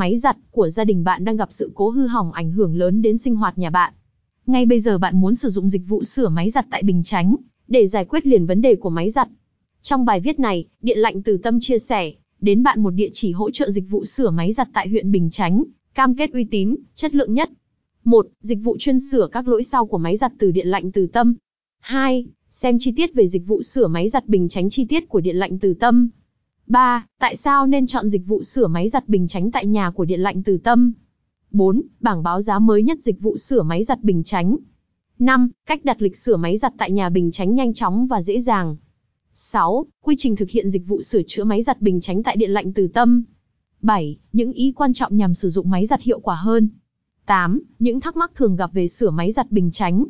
máy giặt của gia đình bạn đang gặp sự cố hư hỏng ảnh hưởng lớn đến sinh hoạt nhà bạn. Ngay bây giờ bạn muốn sử dụng dịch vụ sửa máy giặt tại Bình Chánh để giải quyết liền vấn đề của máy giặt. Trong bài viết này, Điện lạnh Từ Tâm chia sẻ đến bạn một địa chỉ hỗ trợ dịch vụ sửa máy giặt tại huyện Bình Chánh, cam kết uy tín, chất lượng nhất. 1. Dịch vụ chuyên sửa các lỗi sau của máy giặt từ Điện lạnh Từ Tâm. 2. Xem chi tiết về dịch vụ sửa máy giặt Bình Chánh chi tiết của Điện lạnh Từ Tâm. 3. Tại sao nên chọn dịch vụ sửa máy giặt Bình tránh tại nhà của Điện lạnh Từ Tâm? 4. Bảng báo giá mới nhất dịch vụ sửa máy giặt Bình tránh? 5. Cách đặt lịch sửa máy giặt tại nhà Bình tránh nhanh chóng và dễ dàng. 6. Quy trình thực hiện dịch vụ sửa chữa máy giặt Bình tránh tại Điện lạnh Từ Tâm. 7. Những ý quan trọng nhằm sử dụng máy giặt hiệu quả hơn. 8. Những thắc mắc thường gặp về sửa máy giặt Bình tránh?